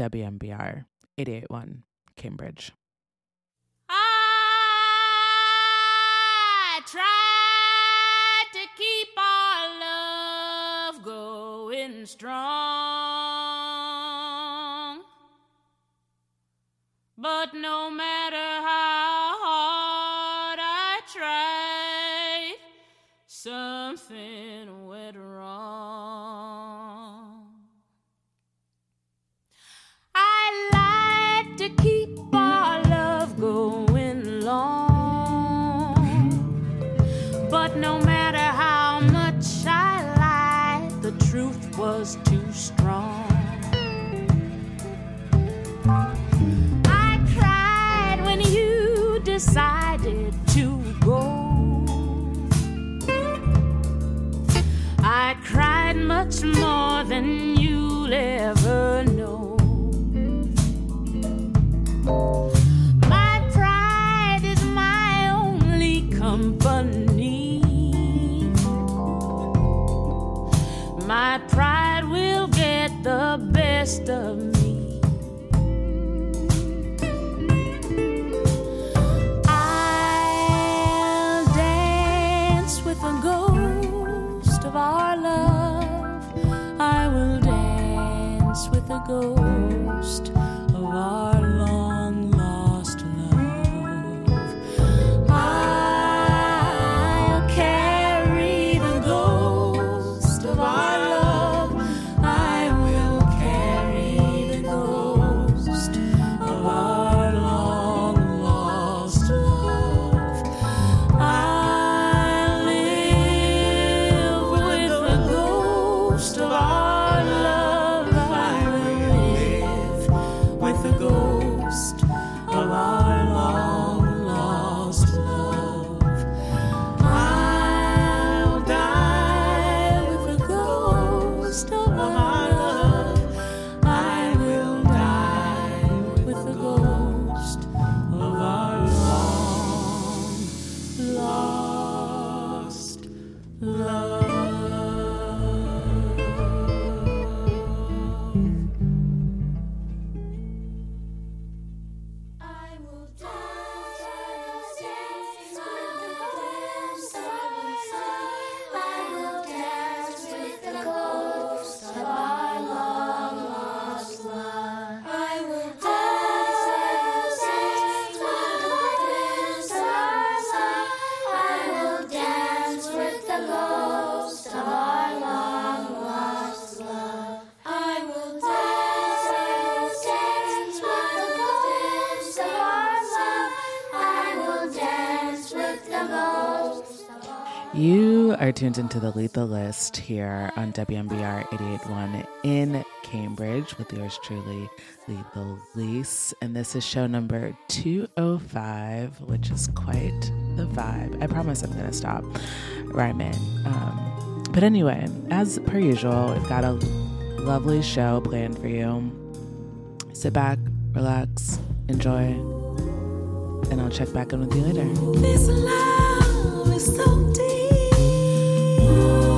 WMBR 881 Cambridge. I tried to keep our love going strong. But no matter how hard I tried, something you'll ever know. My pride is my only company. My pride will get the best of me. The ghost of our are tuned into the Lethal List here on WMBR 881 in Cambridge with yours truly, Lethal Lease. And this is show number 205, which is quite the vibe. I promise I'm going to stop rhyming. Um, but anyway, as per usual, we've got a lovely show planned for you. Sit back, relax, enjoy, and I'll check back in with you later. This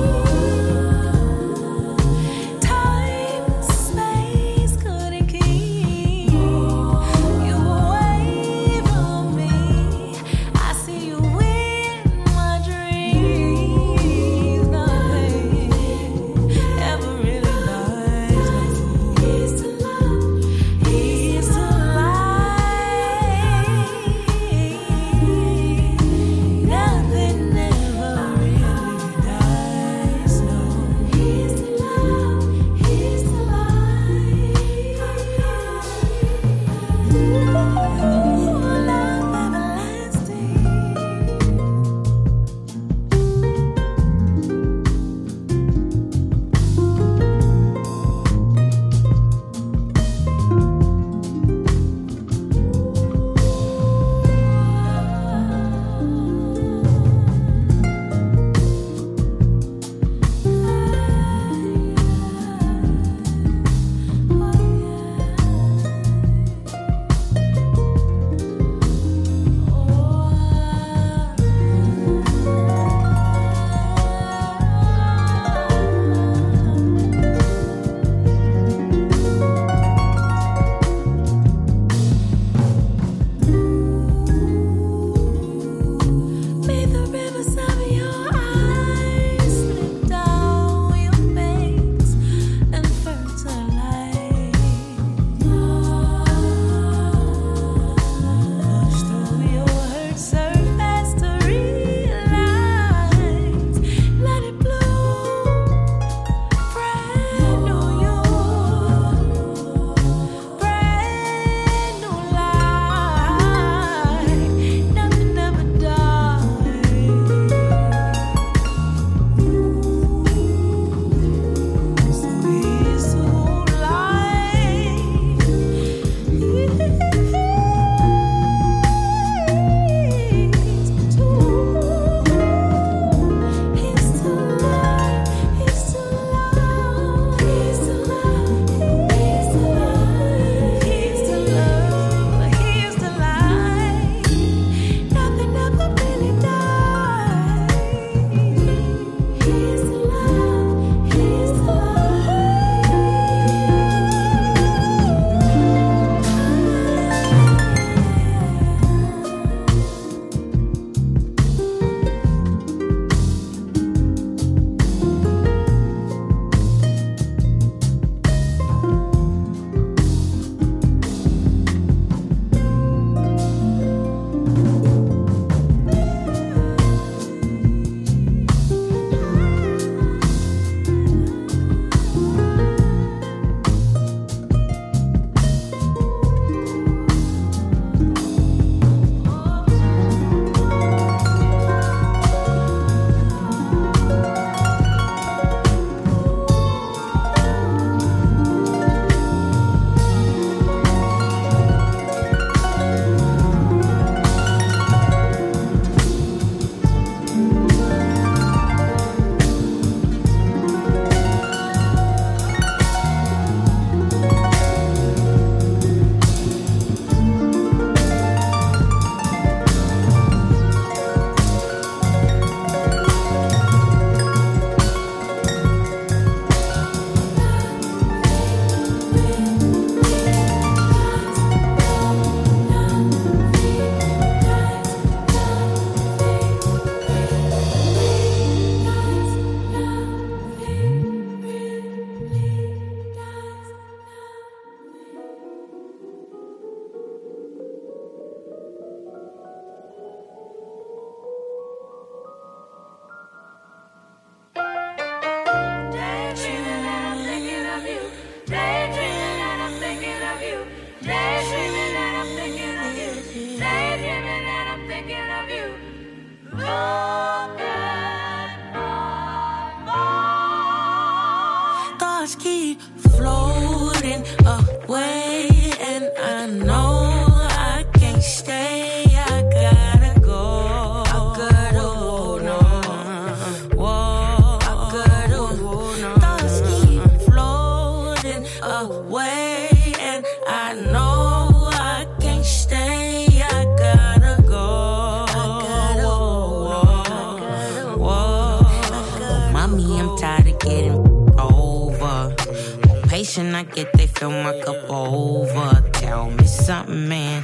fill my cup over. Tell me something, man.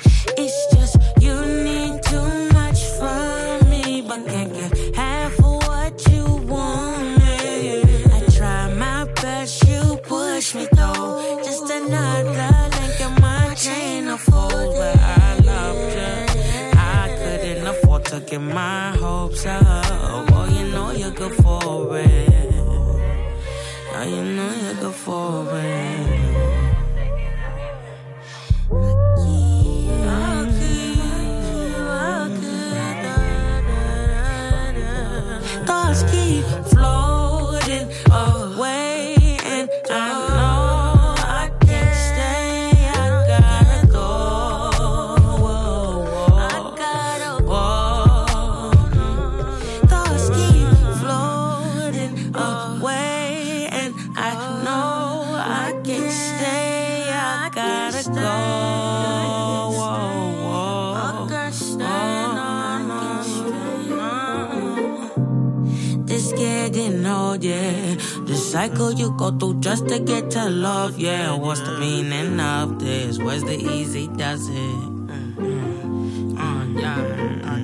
You go through just to get to love, yeah. What's the meaning of this? Where's the easy does it? Mm-hmm. Uh, yeah, uh, uh,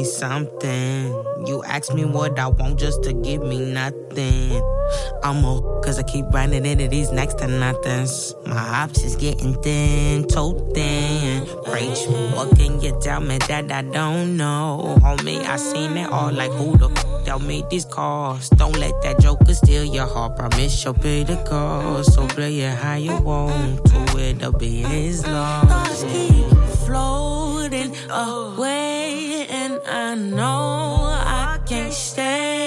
me something. You ask me what I want just to give me nothing. I'm a cause I keep running into these next to nothings. My options getting thin, too thin. Preach what can you tell me that I don't know? Homie, I seen it all like who the y'all made these calls. Don't let that joker steal your heart. Promise you'll pay the cost. So play it how you want to, it'll be his loss. Thoughts keep floating away, and I know I can't stay.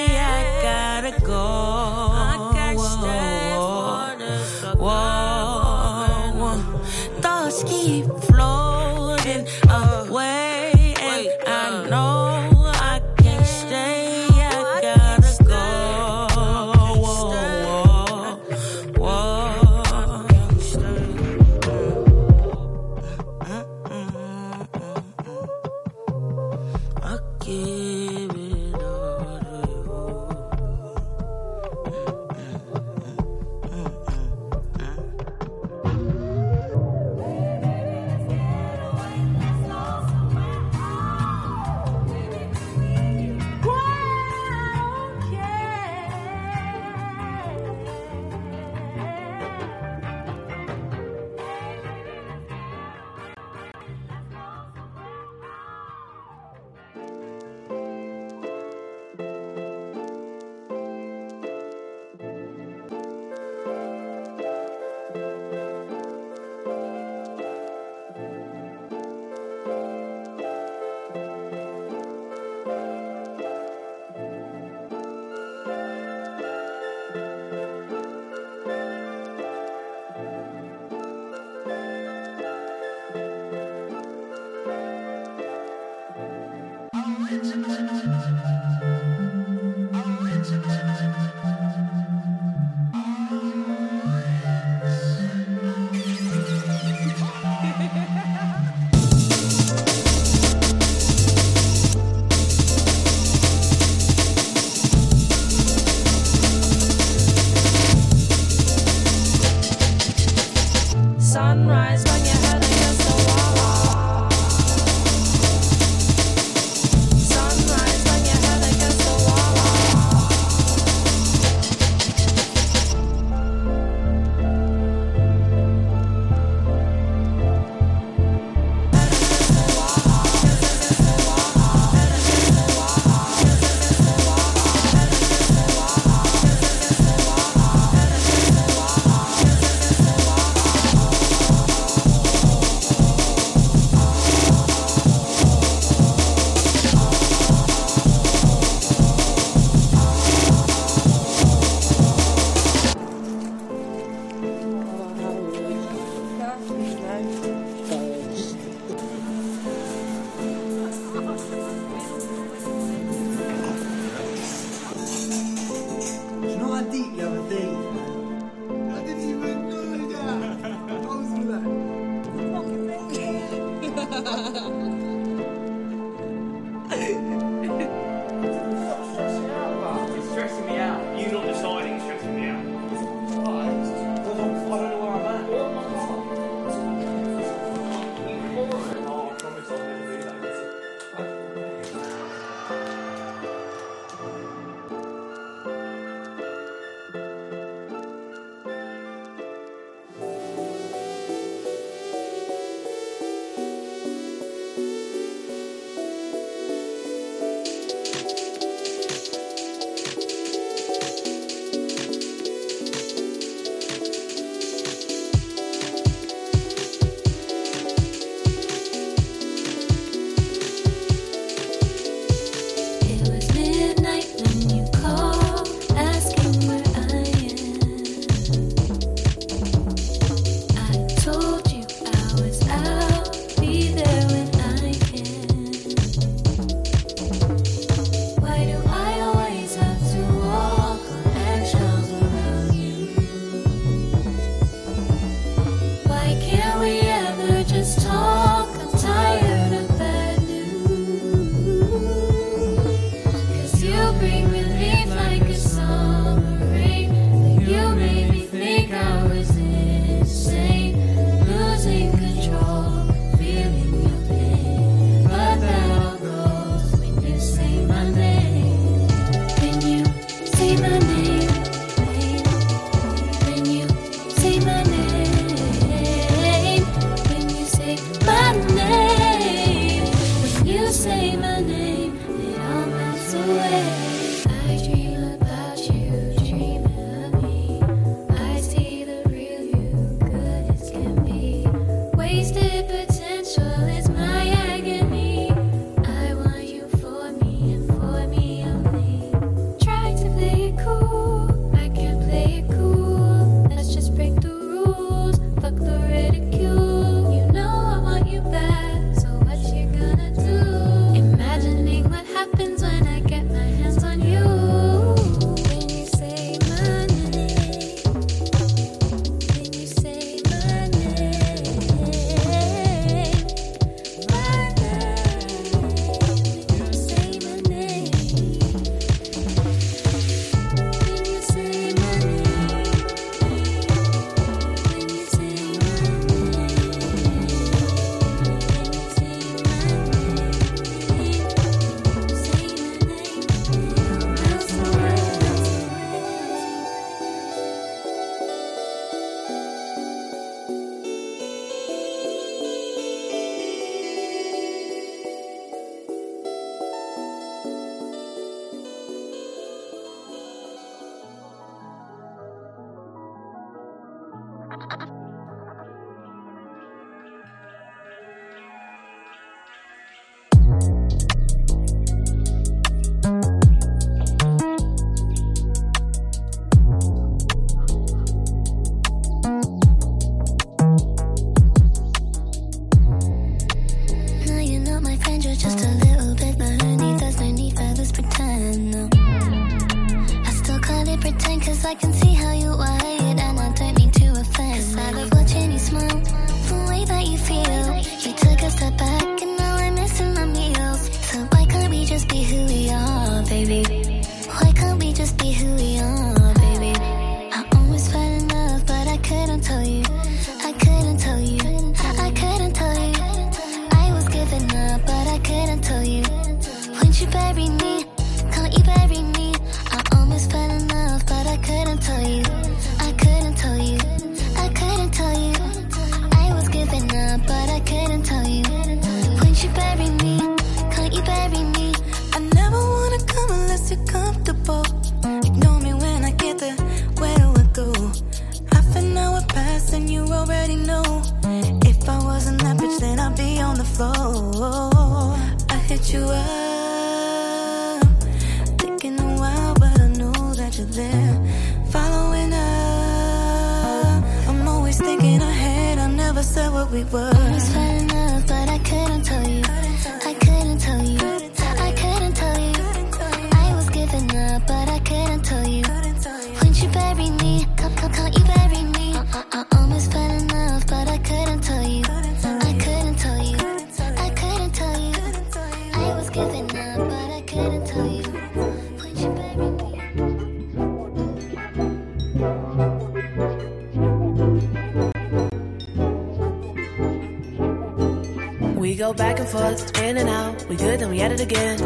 Forth, in and out. We good, then we at it again.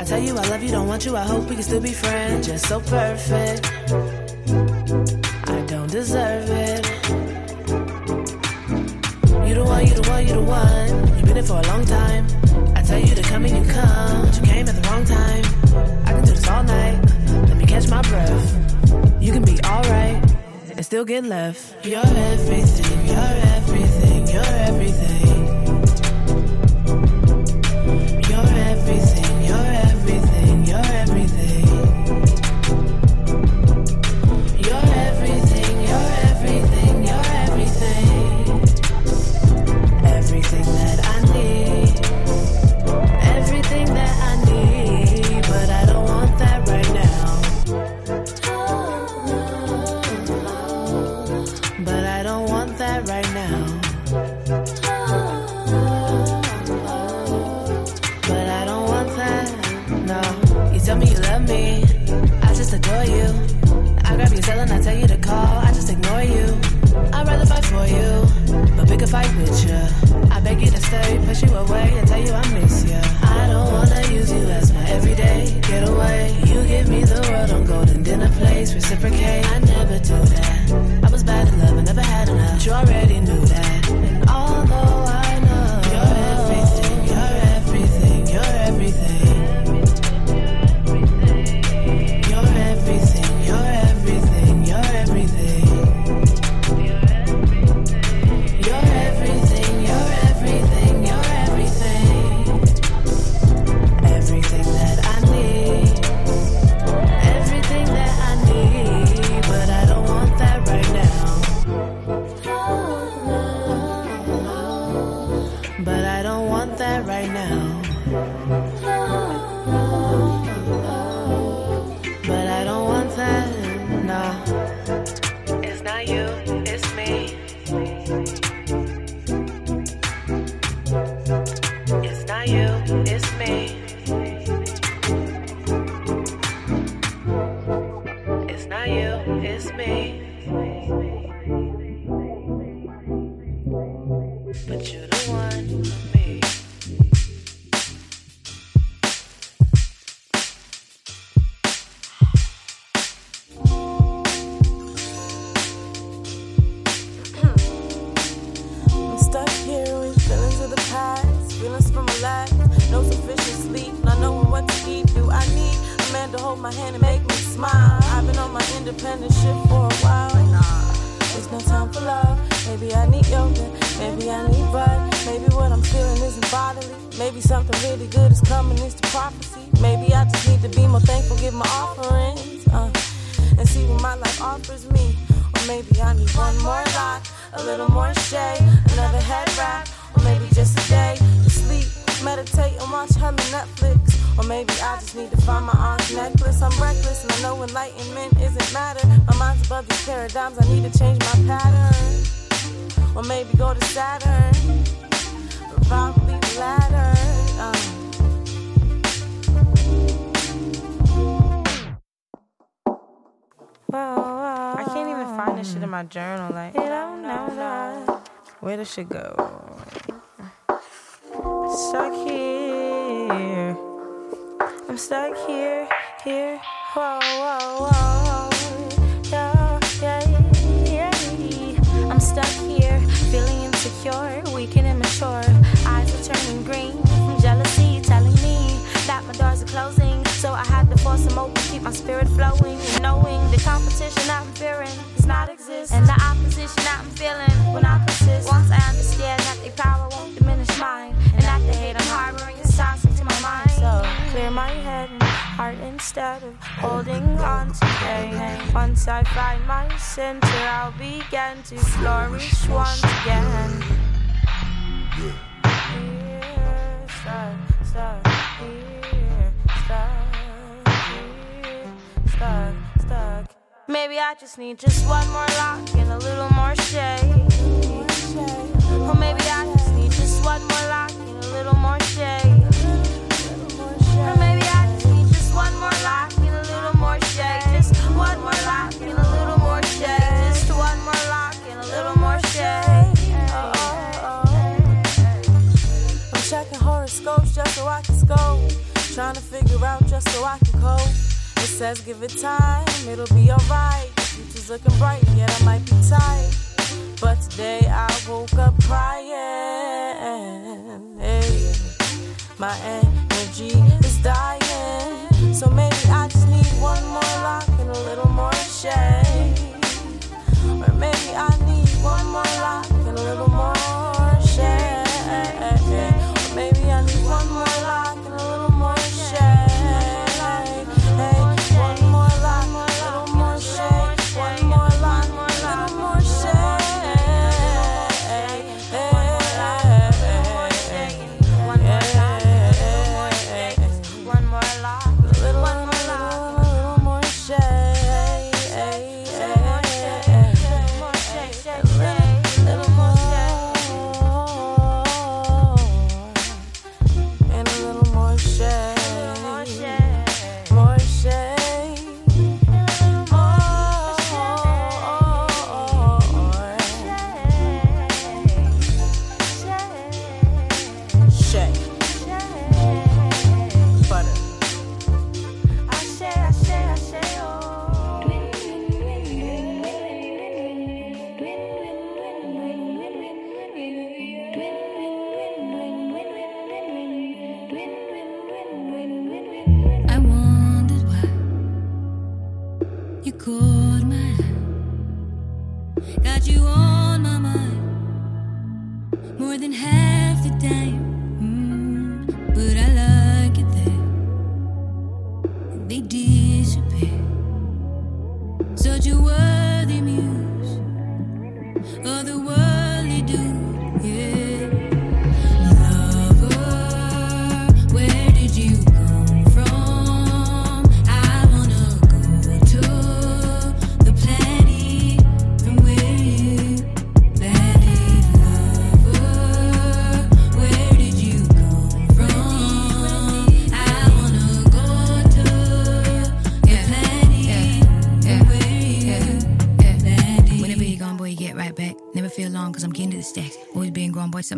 I tell you I love you, don't want you. I hope we can still be friends. Just so perfect. I don't deserve it. You the one, you the one, you the one. You've been it for a long time. I tell you to come and you come, but you came at the wrong time. I can do this all night. Let me catch my breath. You can be alright and still get left. You're everything, you're everything, you're everything. Me. Or maybe I need one more lot, a little more shade, another head wrap, or maybe just a day to sleep, meditate, and watch hella Netflix. Or maybe I just need to find my aunt's necklace. I'm reckless, and I know enlightenment isn't matter. My mind's above these paradigms, I need to change my pattern. Or maybe go to Saturn, probably the latter. Can't even find this shit in my journal. Like, where does shit go? Stuck here. I'm stuck here, here. Whoa, whoa, whoa. Yeah, yeah, yeah. I'm stuck here, feeling insecure, weak and immature. Eyes are turning green from jealousy, telling me that my doors are closing. So I had to open, keep my spirit flowing, And knowing the competition I'm fearing does not exist. And the opposition I'm feeling when I persist. Once I understand that their power won't diminish mine. And that the hate I'm harboring is toxic to my mind. So clear my head and heart instead of holding on to pain. Once I find my center, I'll begin to flourish once again. Stuck, stuck, here, here, stuck, stuck. Maybe I just need just one more lock and a little more shade. Or maybe I just need just one more lock and a little more shade. Or maybe I just need just one more lock and a little more shade. Just one more lock and a little more shade. Just one more lock and a little more shade. Oh, oh, oh. I'm checking horoscopes just so I can scope. Trying to figure out just so I can cope. It says give it time, it'll be alright. Future's looking bright, yet I might be tight. But today I woke up crying. Hey, my energy is dying. So maybe I just need one more lock and a little more shade. Or maybe I need one more lock and a little more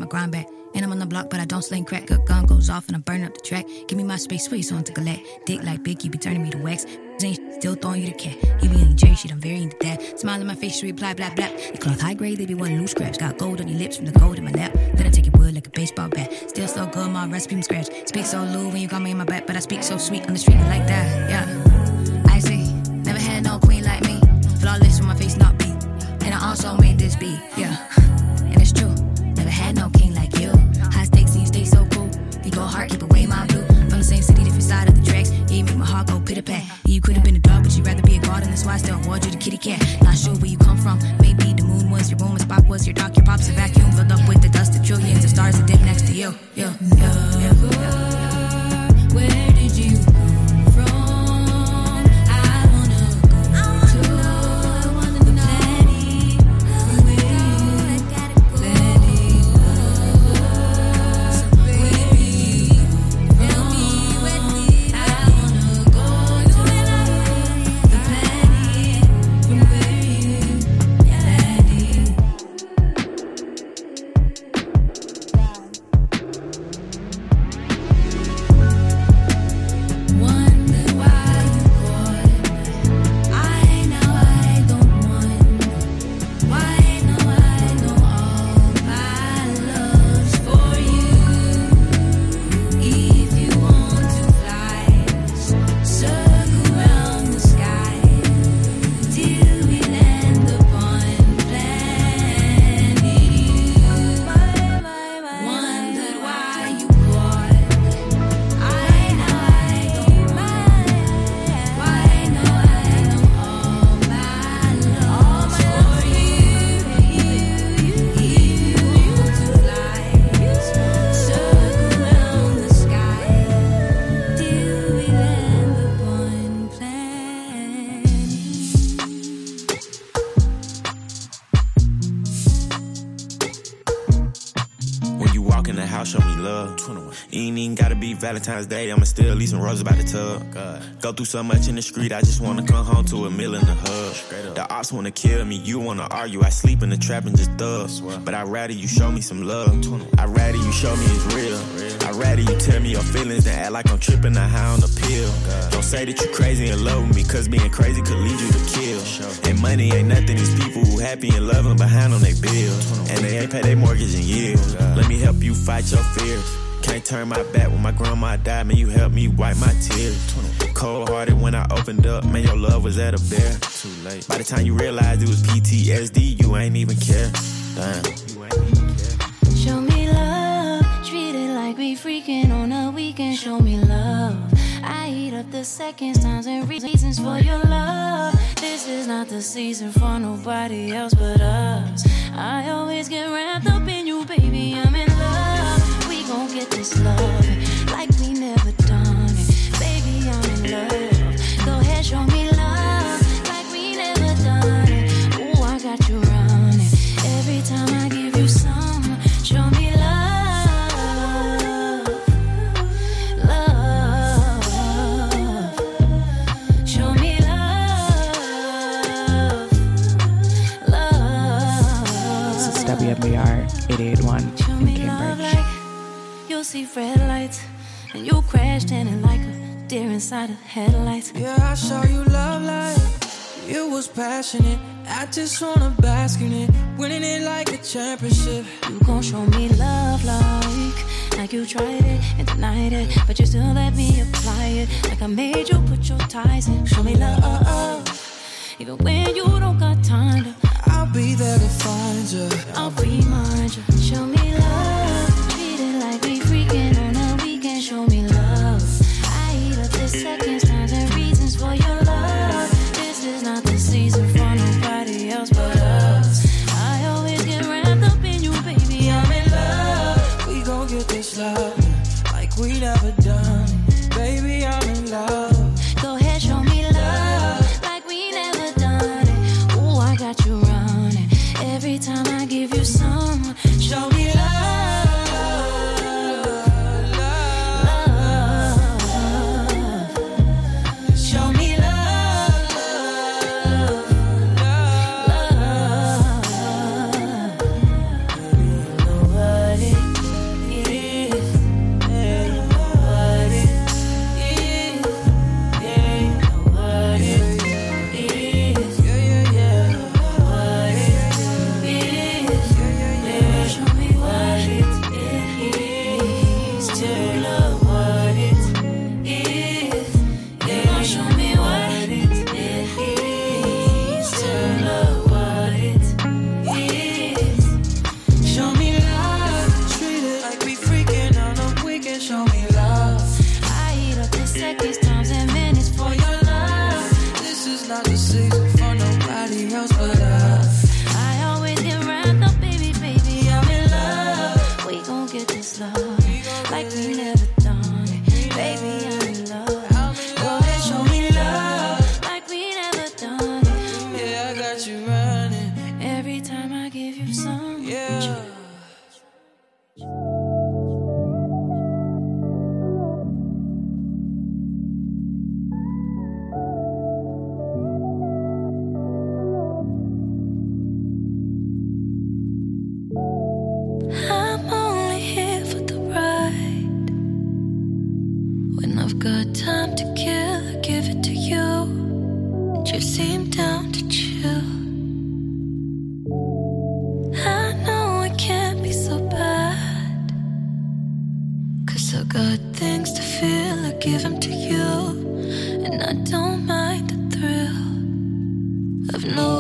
my grind back. And I'm on the block, but I don't sling crack. Good gun goes off and I'm burning up the track. Give me my space, sweet, so to collect. Dick like big, you be turning me to wax. Ain't still throwing you the cat. You be in Jerry shit, I'm very into that. Smile in my face, you reply, blah, blah. The cloth high grade, they be one loose scraps. Got gold on your lips from the gold in my lap. Then I take your wood like a baseball bat. Still so good, my recipe from scratch. Speak so low when you got me in my back, but I speak so sweet on the street like that, yeah. I see, never had no queen like me. Flawless with my face not beat. And I also made this beat, yeah. Yeah, you could have been a dog, but you'd rather be a garden. That's why I still award you the kitty cat. Not sure where you come from. Maybe the moon was your room, and Spock was your dock. Your pops a vacuum filled up with the dust of trillions of stars that dip next to you. Yeah, yeah. Valentine's Day, I'ma still leave some roses by the tub. God. Go through so much in the street, I just wanna come home to a meal in the hub. The ops wanna kill me, you wanna argue, I sleep in the trap and just thug. But I'd rather you show me some love. I'd rather you show me it's real. I'd rather you tell me your feelings than act like I'm tripping or high on a pill. Don't say that you crazy and love with me, cause being crazy could lead you to kill. And money ain't nothing, these people who happy and loving behind on their bills. And they ain't pay their mortgage in years. Let me help you fight your fears. Can't turn my back when my grandma died, man. You helped me wipe my tears. Cold hearted when I opened up, man. Your love was at a bear. Too late. By the time you realized it was PTSD, you ain't even care. Damn. Show me love, treat it like we freaking on a weekend. Show me love. I eat up the seconds, times, and reasons for your love. This is not the season for nobody else but us. I always get wrapped up in you, baby. I'm in love. We gon' get this love like we never done it. Baby, I'm in love. Go ahead, show me love like we never done it. Ooh, I got you running. Every time I give you some, show me love. Love. Show me love. Love. This is WMBR 881 see red lights and you crash standing like a deer inside of headlights. Yeah, I saw you love life. It was passionate. I just wanna bask in it, winning it like a championship. You gon' show me love like like you tried it and denied it, but you still let me apply it. Like I made you put your ties in. Show me love, even when you don't got time to. I'll be there to find you. I'll remind you. Show me love, of knowing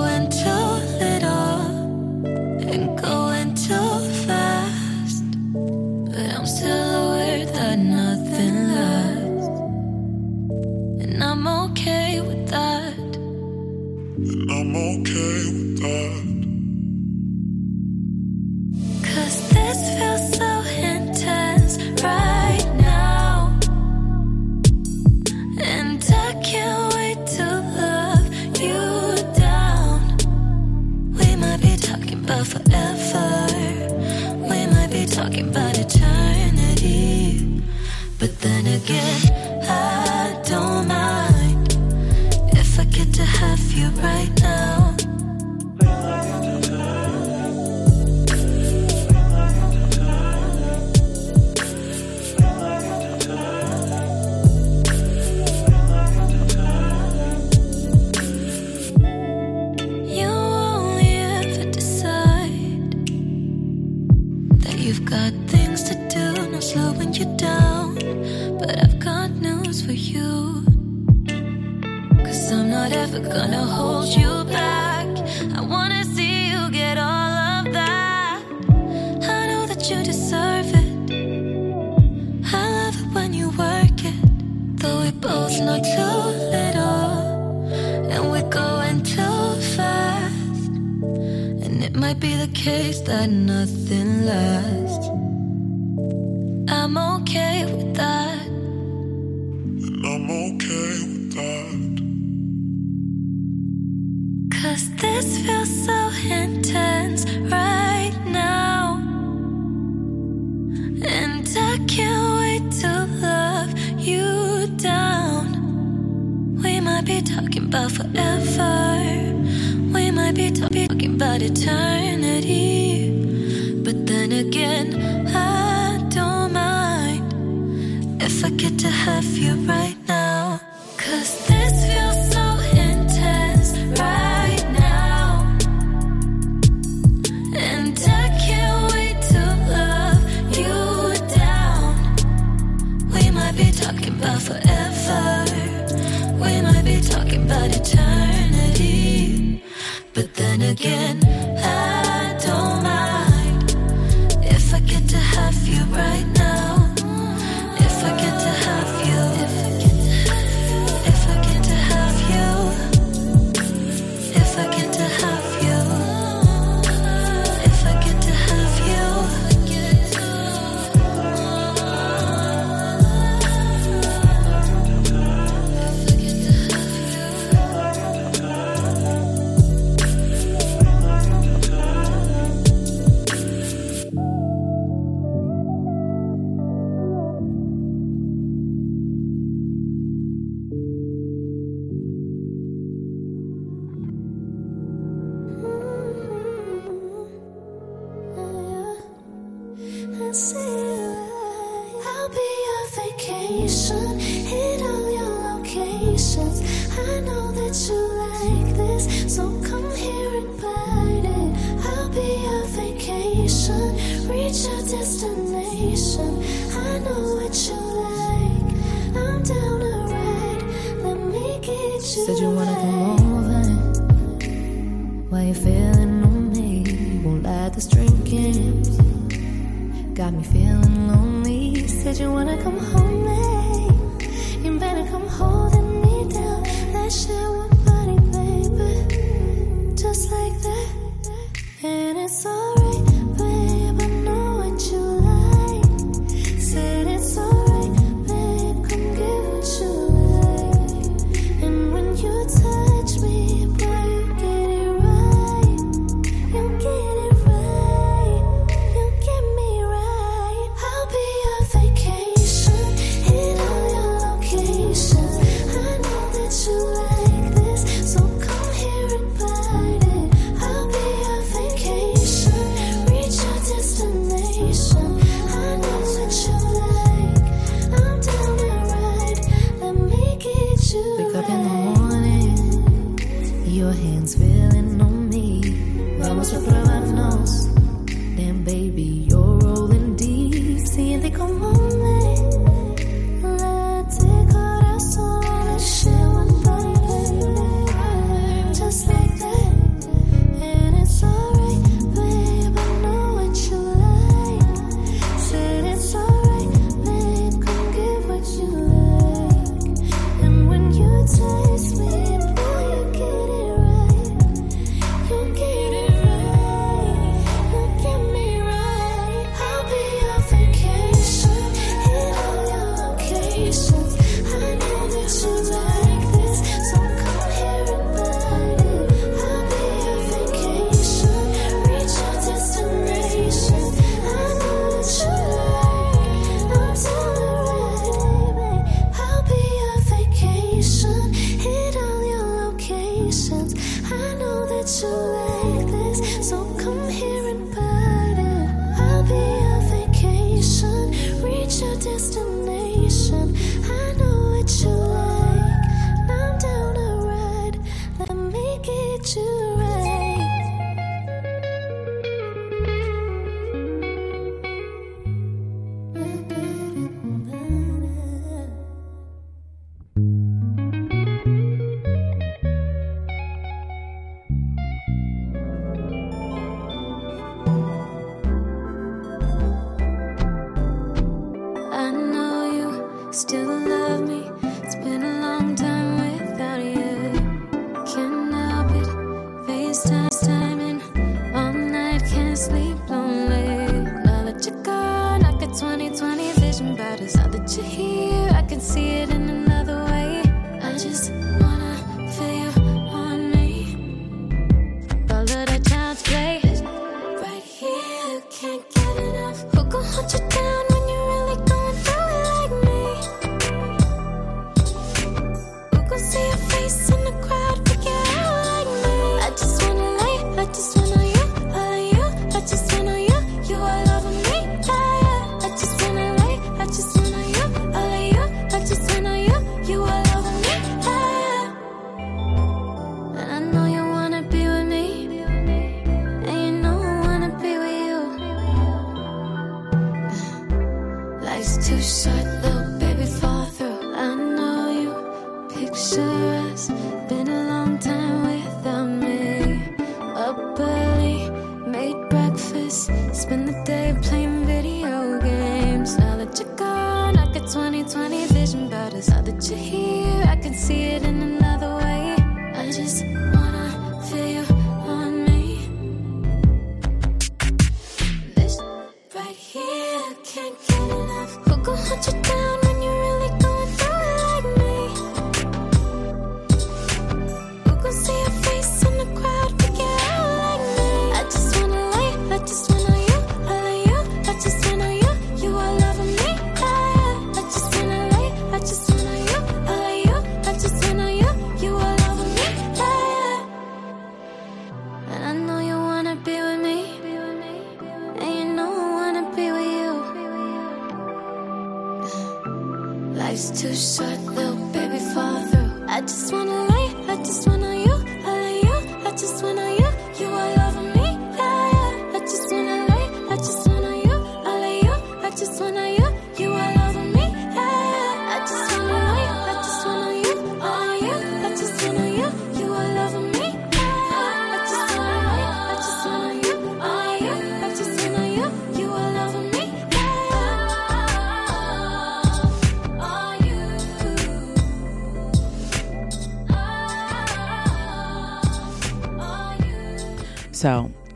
Life's too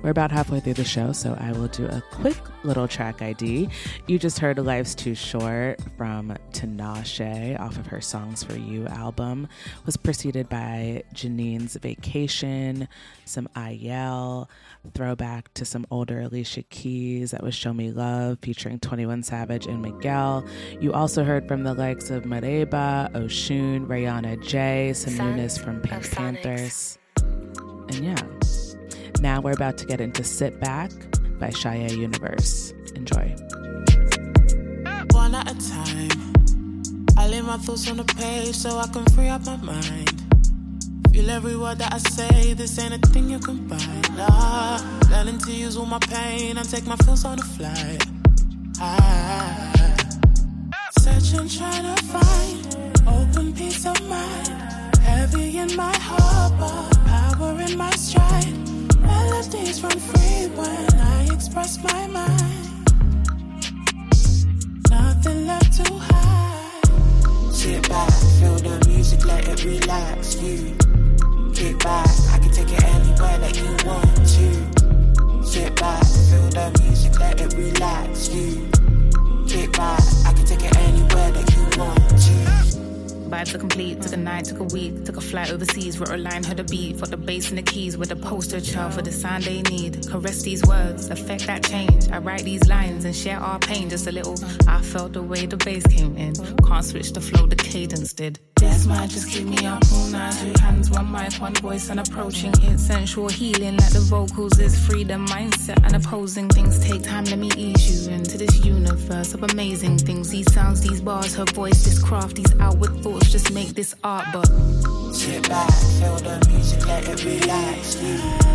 we're about halfway through the show, so I will do a quick little track ID. You just heard Life's Too Short from Tinashe off of her Songs for You album. Was preceded by Janine's Vacation, some Ayelle, throwback to some older Alicia Keys. That was Show Me Love featuring 21 Savage and Miguel. You also heard from the likes of Mereba, Oshun, Rayana Jay, some newness from PinkPantheress. And yeah. Now we're about to get into Sit Back by Shaé Universe. Enjoy. One at a time. I lay my thoughts on the page so I can free up my mind. Feel every word that I say, this ain't a thing you can buy. Nah, learning to use all my pain and take my feels on the fly. Ah. I searching, trying to find open peace of mind. Heavy in my heart, but power in my stride. Melodies run free when I express my mind. Nothing left to hide. Sit back, feel the music, let it relax you. Kick back, I can take it anywhere that you want to. Sit back, feel the music, let it relax you. Kick back, I can take it anywhere that you want to. Vibes complete. Took a night, took a week, took a flight overseas. Wrote a line, heard a beat. For the bass and the keys with the poster child for the sound they need. Caress these words, affect that change. I write these lines and share our pain just a little. I felt the way the bass came in. Can't switch the flow, the cadence did. That's might just keep me up all night. Two hands, one mic, one voice, and approaching it. Sensual healing, like the vocals is freedom, mindset, and opposing things take time. Let me ease you into this universe of amazing things. These sounds, these bars, her voice, this craft, these outward thoughts just make this art. But sit back, feel the music, let it relax.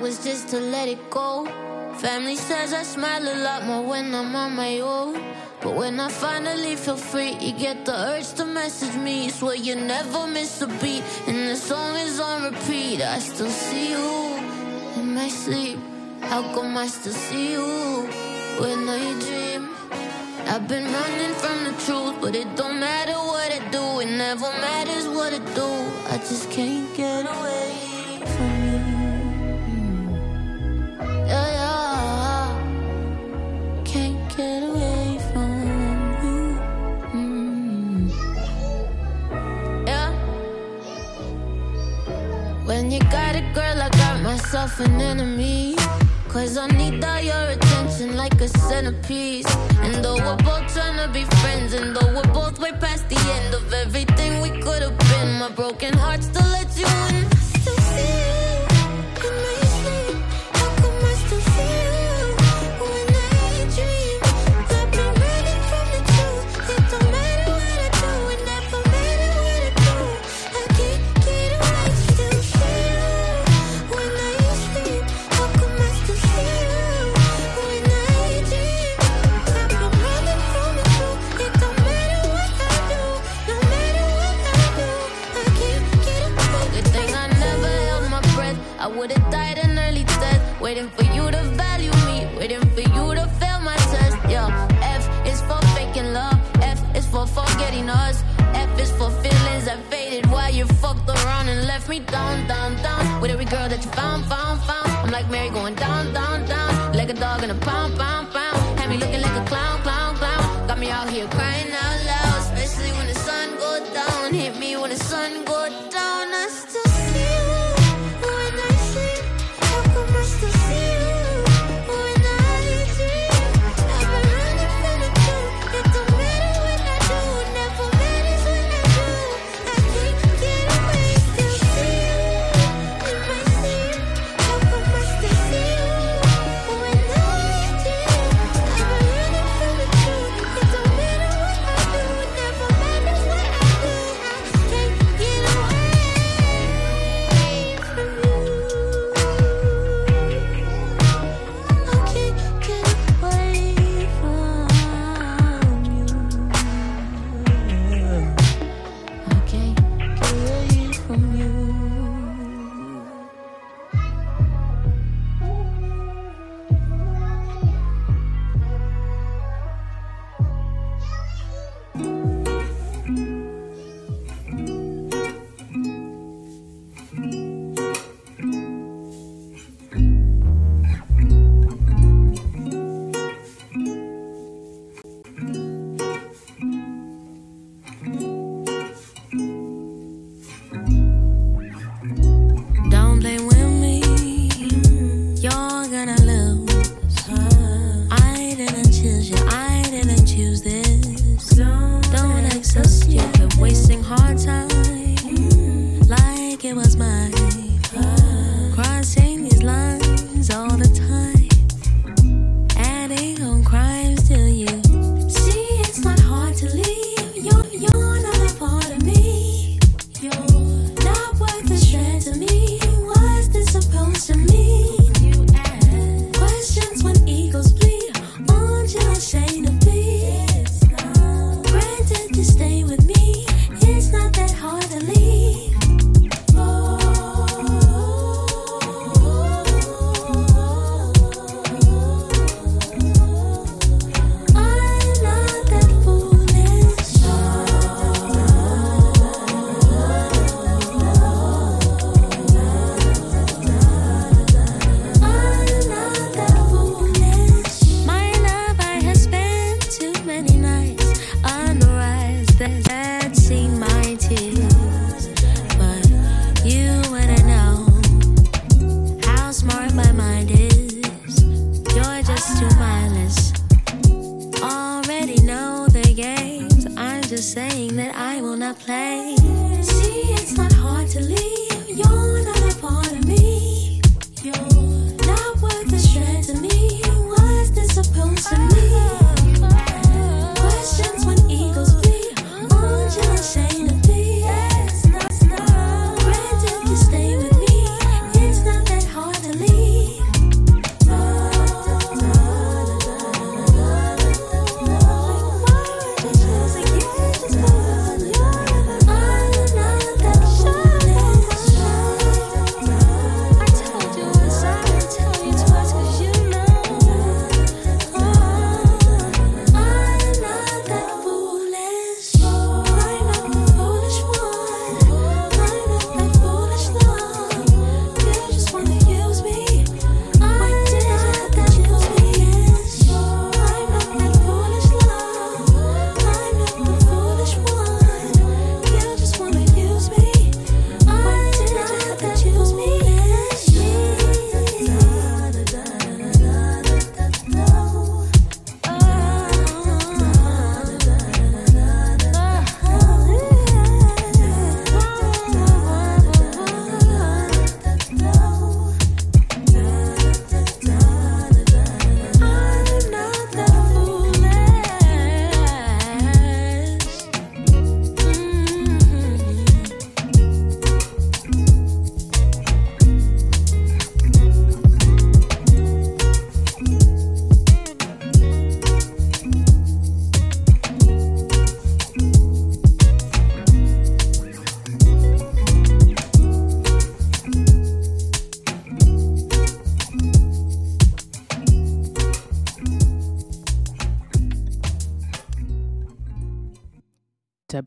Was just to let it go. Family says I smile a lot more when I'm on my own. But when I finally feel free, you get the urge to message me. Swear you never miss a beat, and the song is on repeat. I still see you in my sleep. How come I still see you when I dream? I've been running from the truth, but it don't matter what I do. It never matters what I do. I just can't get away an enemy. Cause I need all your attention like a centerpiece. And though we're both trying to be friends, and though we're both way past the end of everything we could have been, my broken heart still lets you in. Girl that you found, found, found. I'm like Mary going down, down, down. Like a dog in a pound, pound, pound.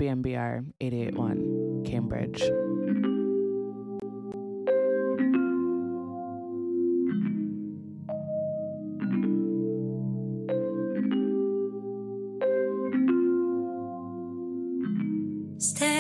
WMBR 881 Cambridge. Staying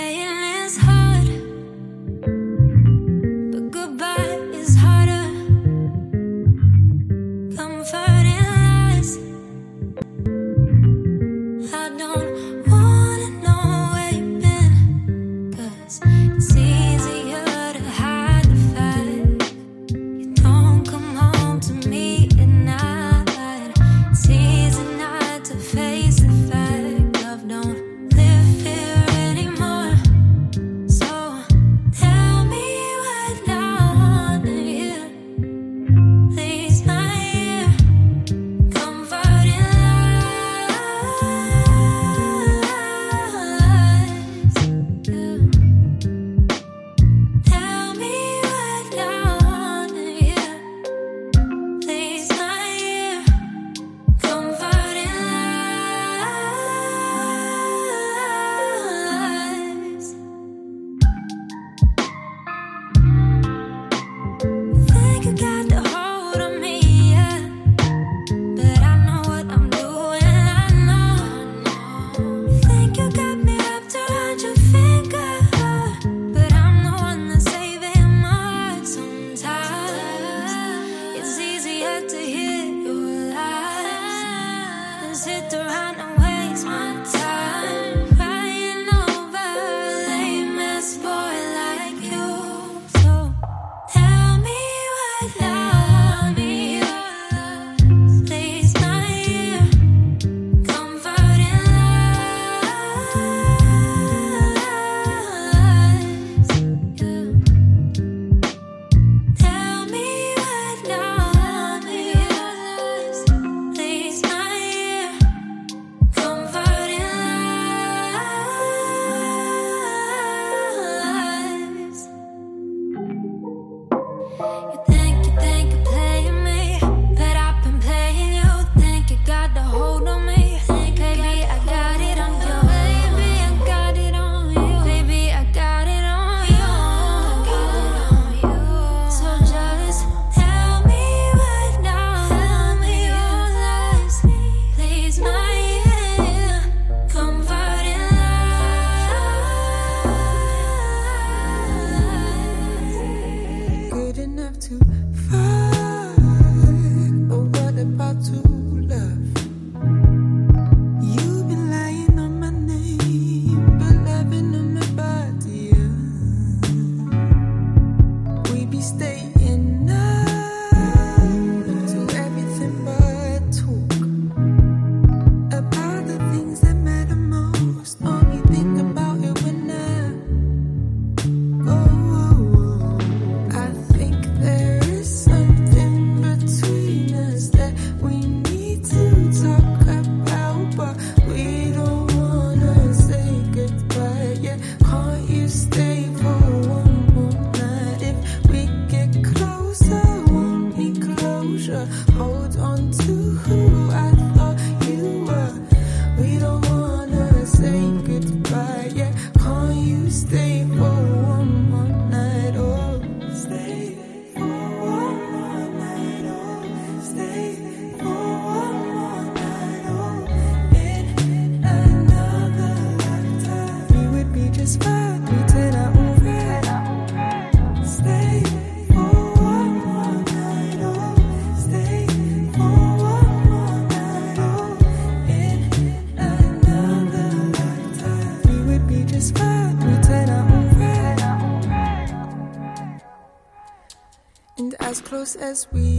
as we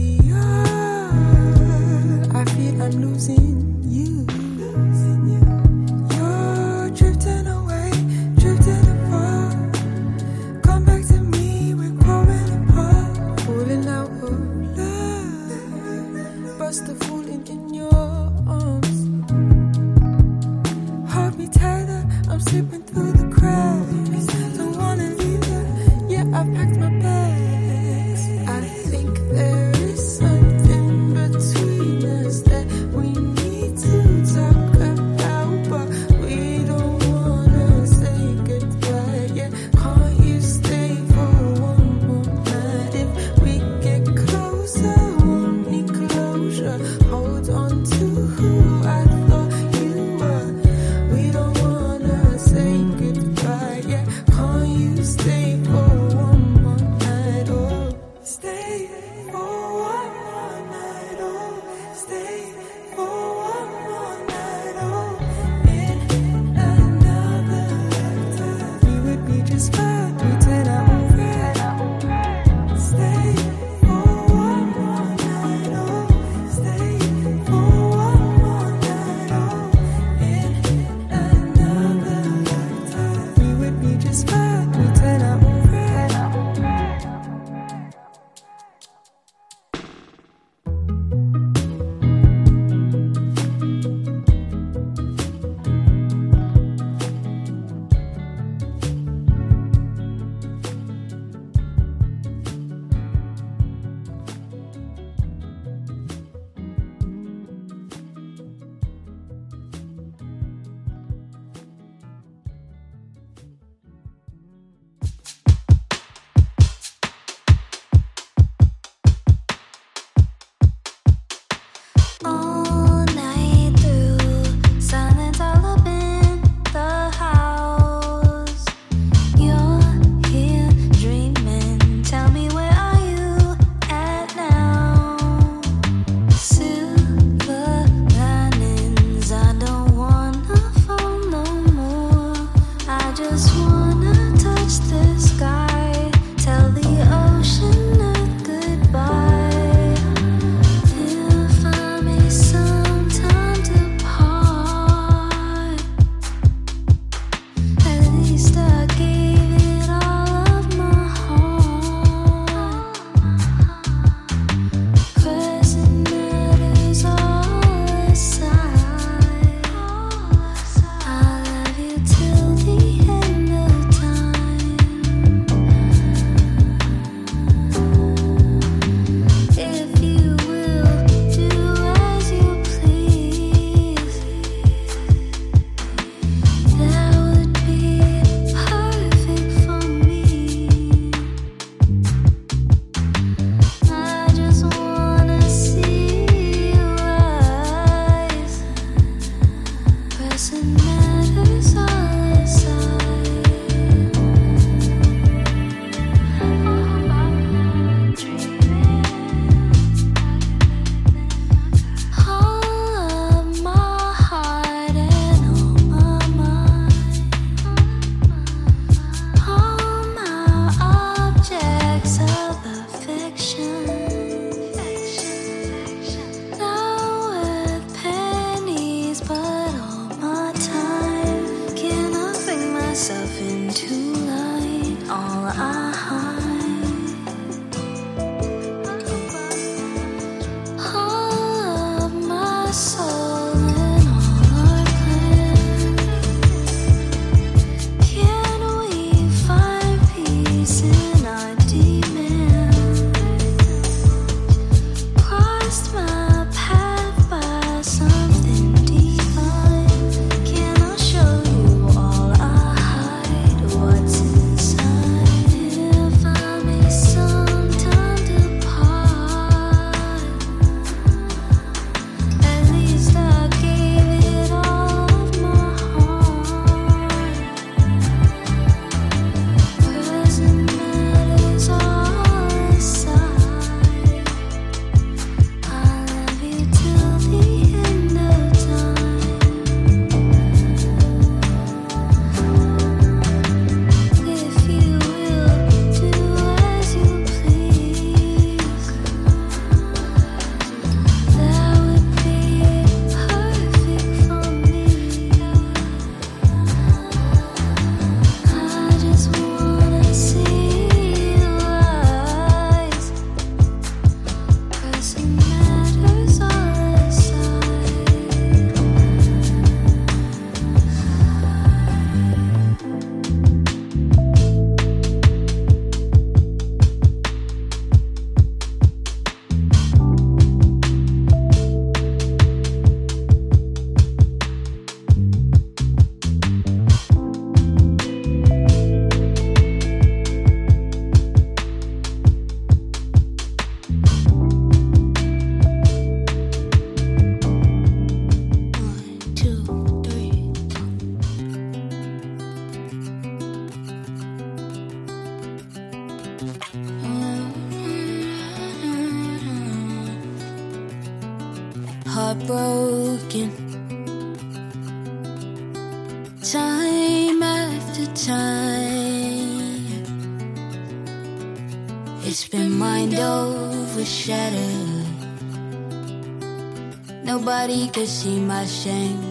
could see my shame.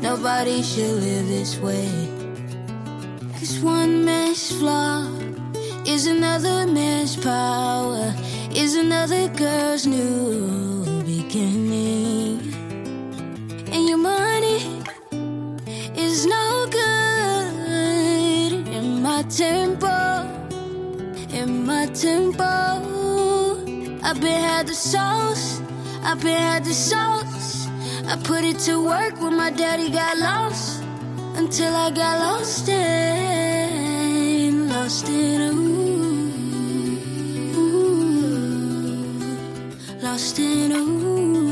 Nobody should live this way. Got lost in, lost in ooh, ooh, lost in ooh,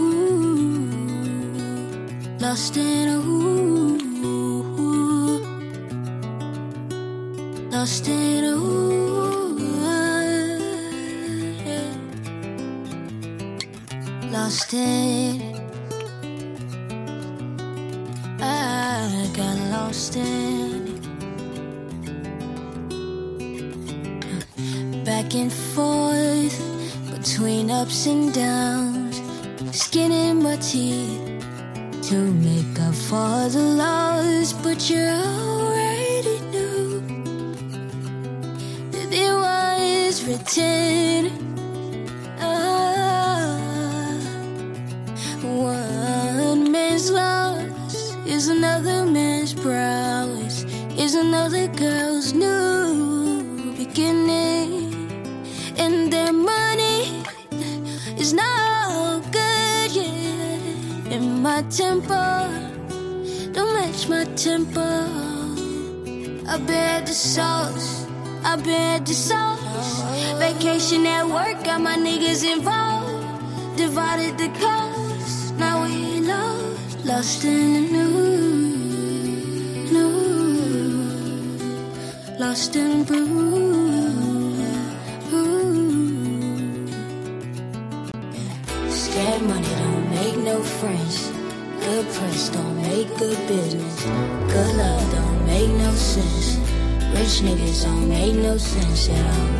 ooh, lost in ooh, lost in ooh, lost in. In back and forth between ups and downs, skinning my teeth to make up for the loss. But you already knew that it was written. Tempo don't match my tempo. I bear the sauce, I bear the sauce. Vacation at work, got my niggas involved. Divided the cost, now we lost, lost in the new, new, lost in blue. Niggas don't make no sense at all.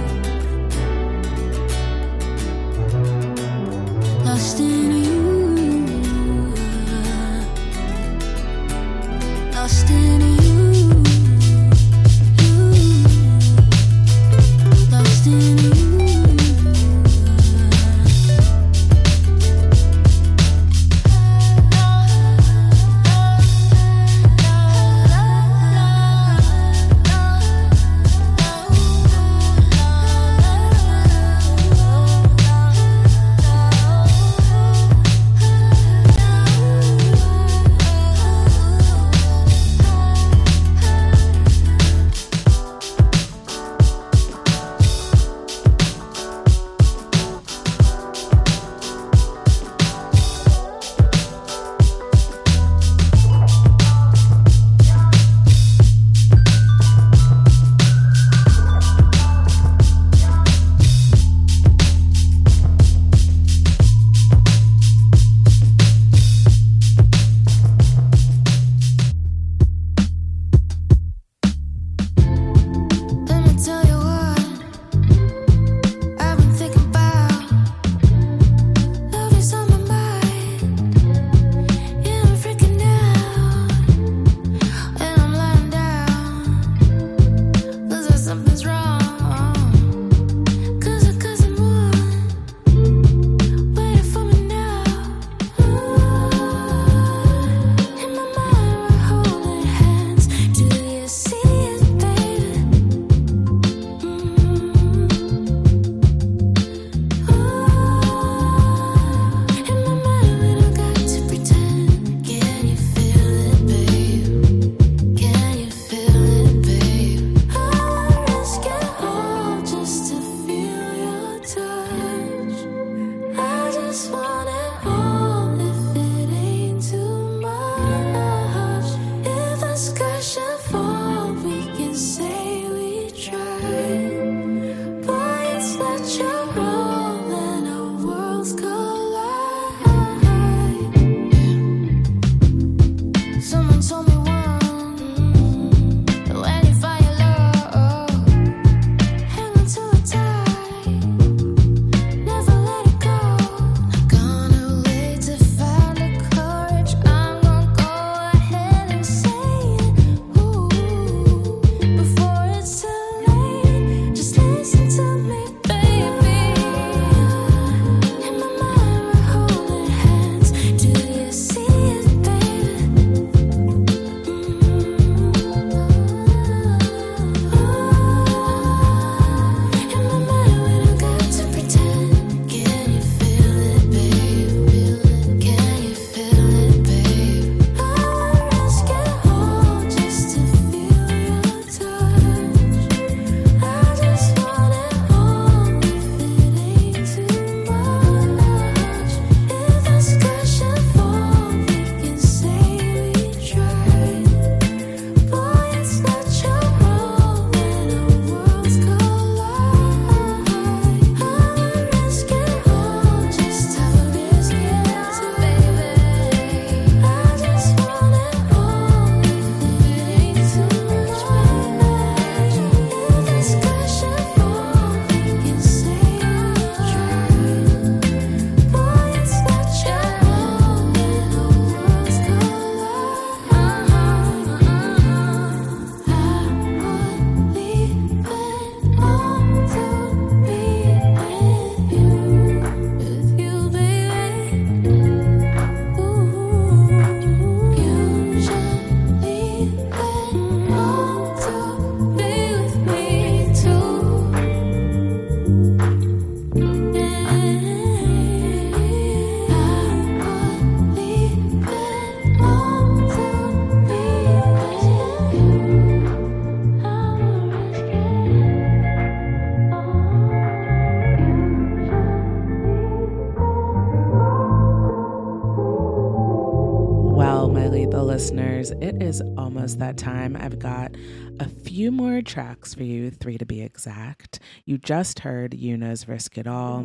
Almost that time. I've got a few more tracks for you, three to be exact. You just heard Yuna's Risk It All.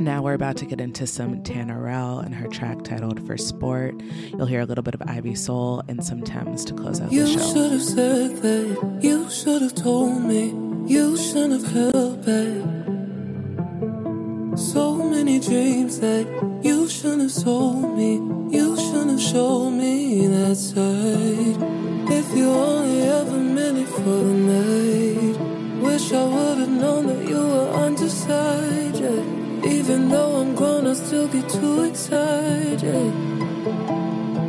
Now we're about to get into some Tanerélle and her track titled For Sport. You'll hear a little bit of Ivy Sole and some Tems to close out You the show. You should have said that. You should have told me. You shouldn't have held back. So many dreams that you shouldn't have told me. You shouldn't have showed me that side. If you only ever meant it for the night. Wish I would have known that you were undecided. Even though I'm grown, I still get too excited.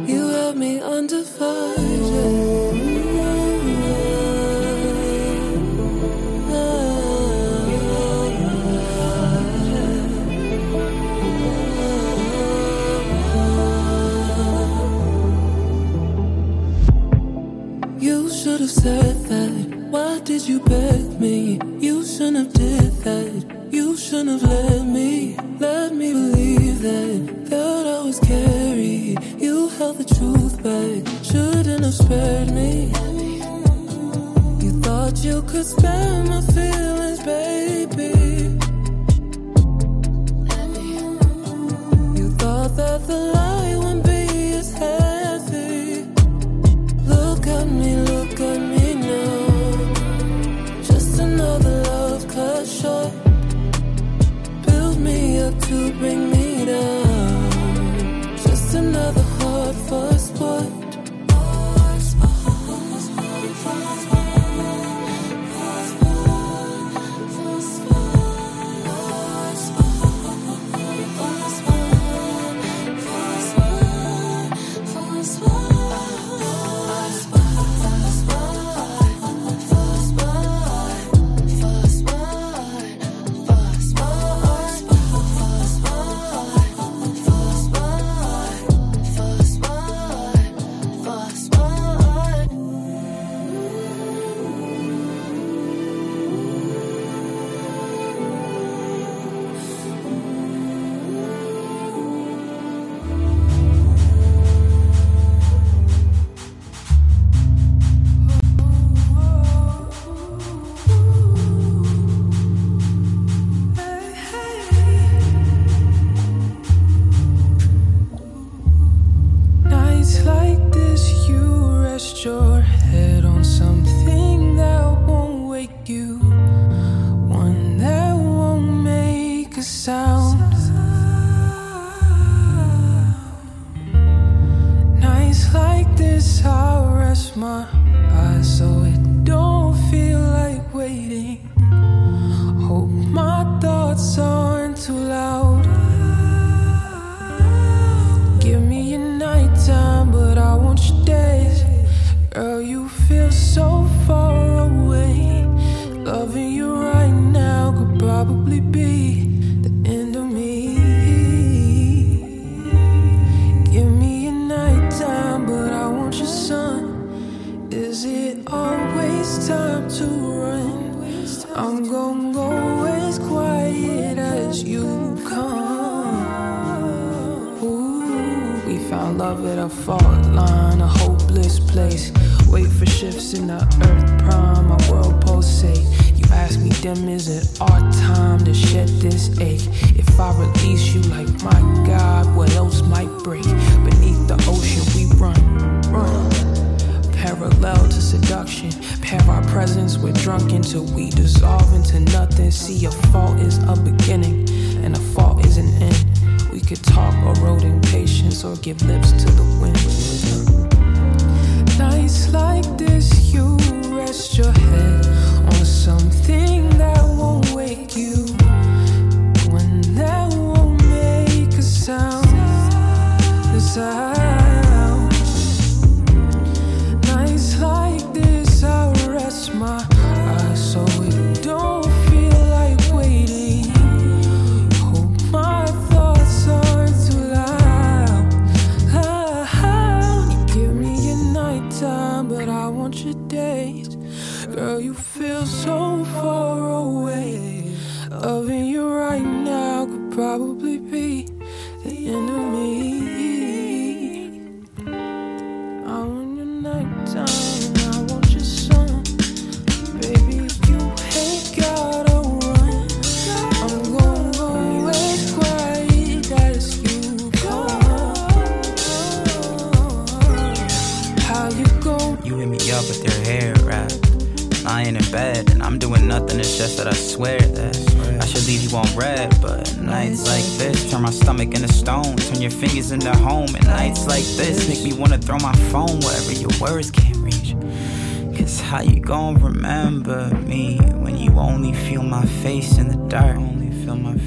You have me You have said that. Why did you beg me? You shouldn't have did that. You shouldn't have let me, let me believe that. That I was carried. You held the truth back. Shouldn't have spared me. You thought you could spare my feelings, baby. You thought that the lie up to bring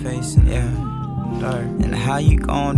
facing, yeah. Dark. And how you gon'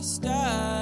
Stop.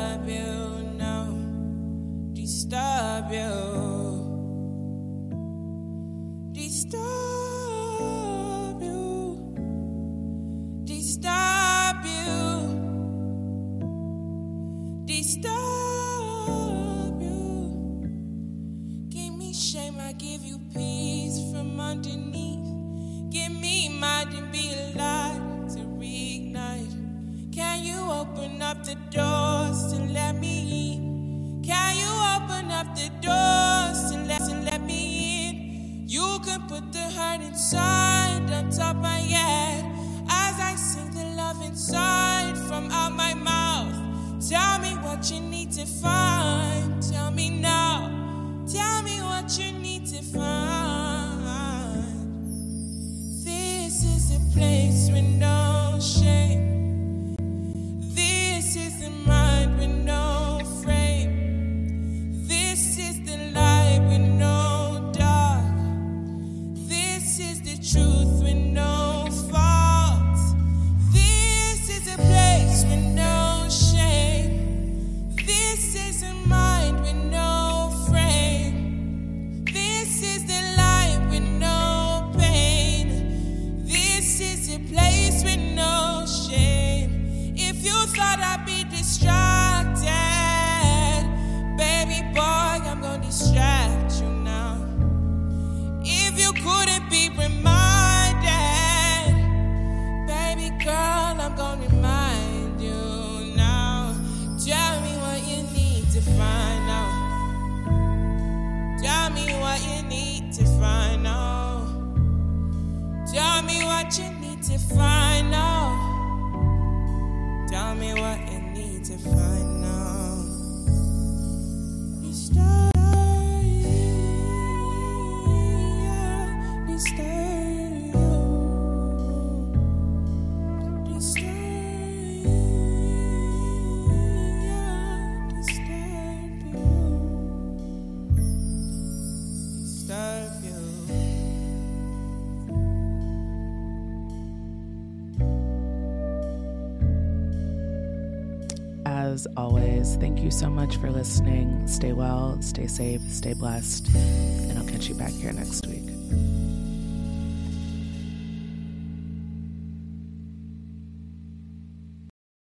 as always, thank you so much for listening. Stay well, stay safe, stay blessed, and I'll catch you back here next week.